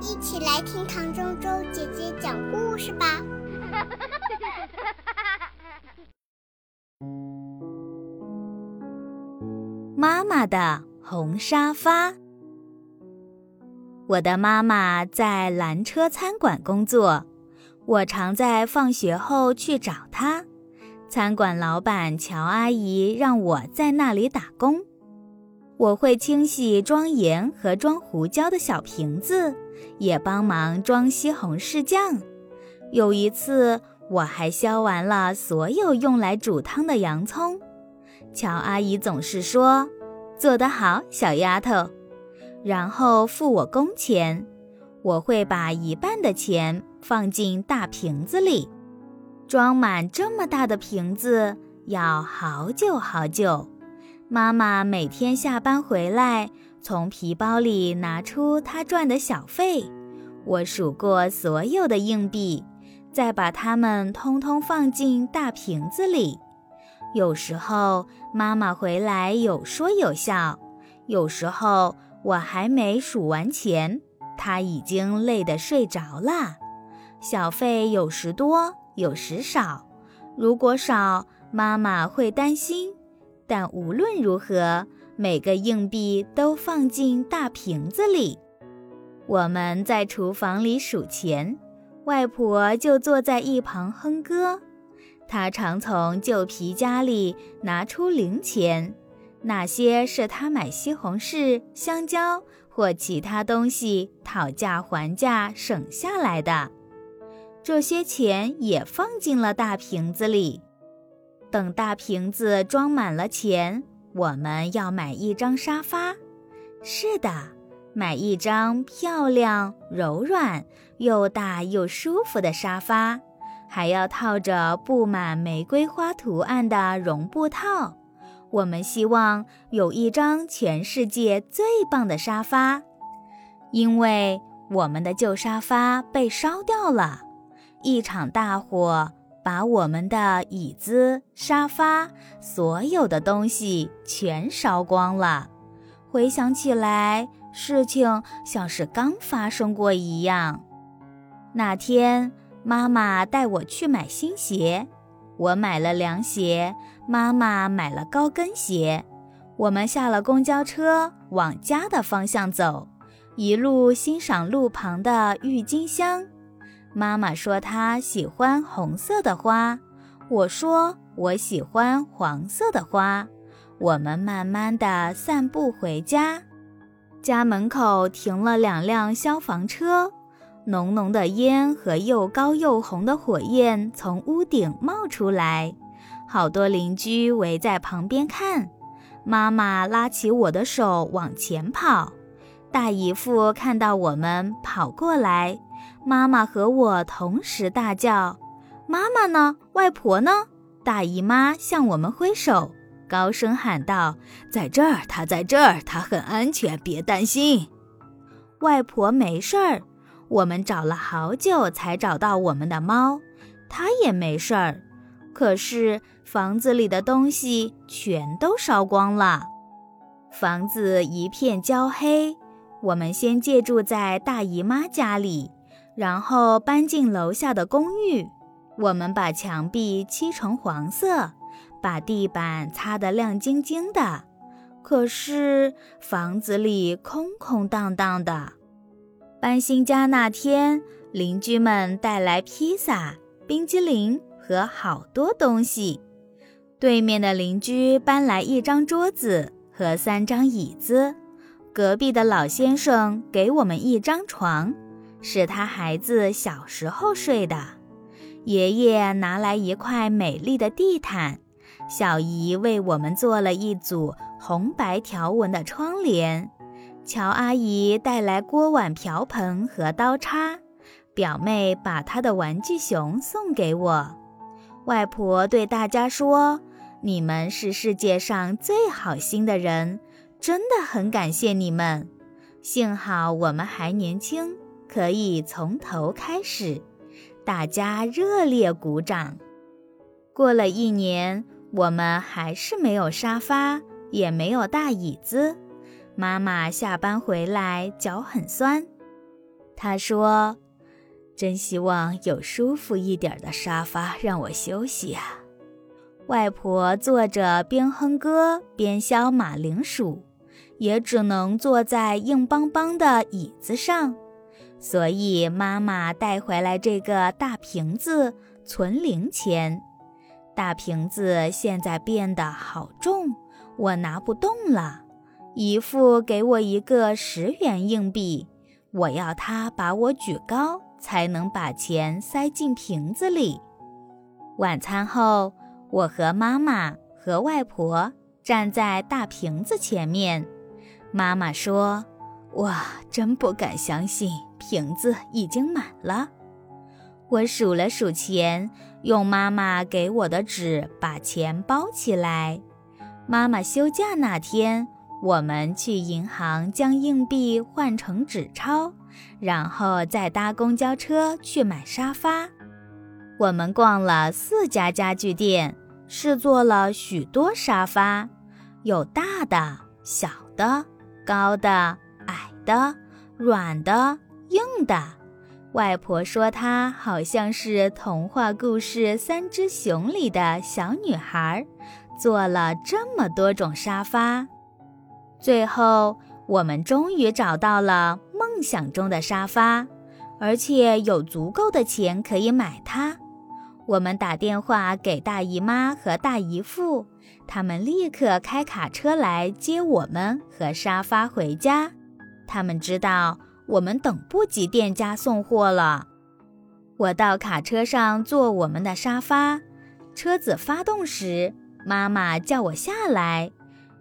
一起来听唐周周姐姐讲故事吧。妈妈的红沙发。我的妈妈在蓝车餐馆工作，我常在放学后去找她。餐馆老板乔阿姨让我在那里打工。我会清洗装盐和装胡椒的小瓶子，也帮忙装西红柿酱。有一次，我还削完了所有用来煮汤的洋葱。乔阿姨总是说：“做得好，小丫头。”然后付我工钱。我会把一半的钱放进大瓶子里，装满这么大的瓶子要好久好久。妈妈每天下班回来，从皮包里拿出她赚的小费。我数过所有的硬币，再把它们通通放进大瓶子里。有时候妈妈回来有说有笑，有时候我还没数完钱，她已经累得睡着了。小费有时多，有时少。如果少，妈妈会担心。但无论如何，每个硬币都放进大瓶子里。我们在厨房里数钱，外婆就坐在一旁哼歌。她常从旧皮夹里拿出零钱，那些是她买西红柿、香蕉或其他东西讨价还价省下来的。这些钱也放进了大瓶子里。等大瓶子装满了钱，我们要买一张沙发。是的，买一张漂亮、柔软、又大又舒服的沙发，还要套着布满玫瑰花图案的绒布套。我们希望有一张全世界最棒的沙发，因为我们的旧沙发被烧掉了，一场大火。把我们的椅子、沙发，所有的东西全烧光了。回想起来，事情像是刚发生过一样。那天，妈妈带我去买新鞋，我买了凉鞋，妈妈买了高跟鞋。我们下了公交车，往家的方向走，一路欣赏路旁的郁金香。妈妈说她喜欢红色的花，我说我喜欢黄色的花。我们慢慢地散步回家，家门口停了两辆消防车，浓浓的烟和又高又红的火焰从屋顶冒出来，好多邻居围在旁边看。妈妈拉起我的手往前跑，大姨夫看到我们跑过来。妈妈和我同时大叫：“妈妈呢？外婆呢？”大姨妈向我们挥手，高声喊道：“在这儿，她在这儿，她很安全，别担心。”外婆没事儿。我们找了好久才找到我们的猫，它也没事儿。可是房子里的东西全都烧光了，房子一片焦黑。我们先借住在大姨妈家里。然后搬进楼下的公寓，我们把墙壁漆成黄色，把地板擦得亮晶晶的。可是房子里空空荡荡的。搬新家那天，邻居们带来披萨、冰激凌和好多东西。对面的邻居搬来一张桌子和三张椅子，隔壁的老先生给我们一张床。是他孩子小时候睡的。爷爷拿来一块美丽的地毯，小姨为我们做了一组红白条纹的窗帘。乔阿姨带来锅碗瓢盆和刀叉，表妹把她的玩具熊送给我。外婆对大家说：“你们是世界上最好心的人，真的很感谢你们。幸好我们还年轻。”可以从头开始，大家热烈鼓掌。过了一年，我们还是没有沙发，也没有大椅子。妈妈下班回来脚很酸，她说：“真希望有舒服一点的沙发让我休息啊。”外婆坐着边哼歌边削马铃薯，也只能坐在硬邦邦的椅子上，所以妈妈带回来这个大瓶子存零钱。大瓶子现在变得好重，我拿不动了。姨父给我一个十元硬币，我要他把我举高，才能把钱塞进瓶子里。晚餐后。我和妈妈和外婆站在大瓶子前面，妈妈说：“哇，真不敢相信，瓶子已经满了。”我数了数钱，用妈妈给我的纸把钱包起来。妈妈休假那天，我们去银行将硬币换成纸钞，然后再搭公交车去买沙发。我们逛了四家家具店。试坐了许多沙发，有大的、小的、高的、的、软的、硬的。外婆说，她好像是童话故事《三只熊》里的小女孩，坐了这么多种沙发。最后，我们终于找到了梦想中的沙发，而且有足够的钱可以买它。我们打电话给大姨妈和大姨父，他们立刻开卡车来接我们和沙发回家。他们知道我们等不及店家送货了。我到卡车上坐我们的沙发，车子发动时，妈妈叫我下来。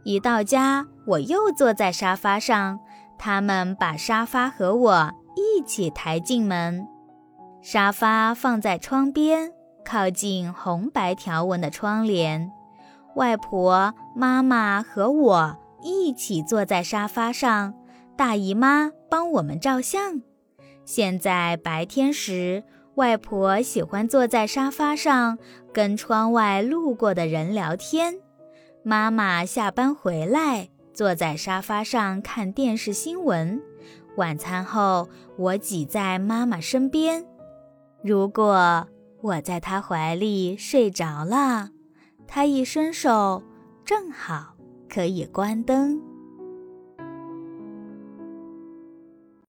一到家，我又坐在沙发上，他们把沙发和我一起抬进门。沙发放在窗边。靠近红白条纹的窗帘，外婆、妈妈和我一起坐在沙发上，大姨妈帮我们照相。现在白天时，外婆喜欢坐在沙发上跟窗外路过的人聊天，妈妈下班回来坐在沙发上看电视新闻。晚餐后，我挤在妈妈身边。如果。我在她怀里睡着了，她一伸手，正好可以关灯。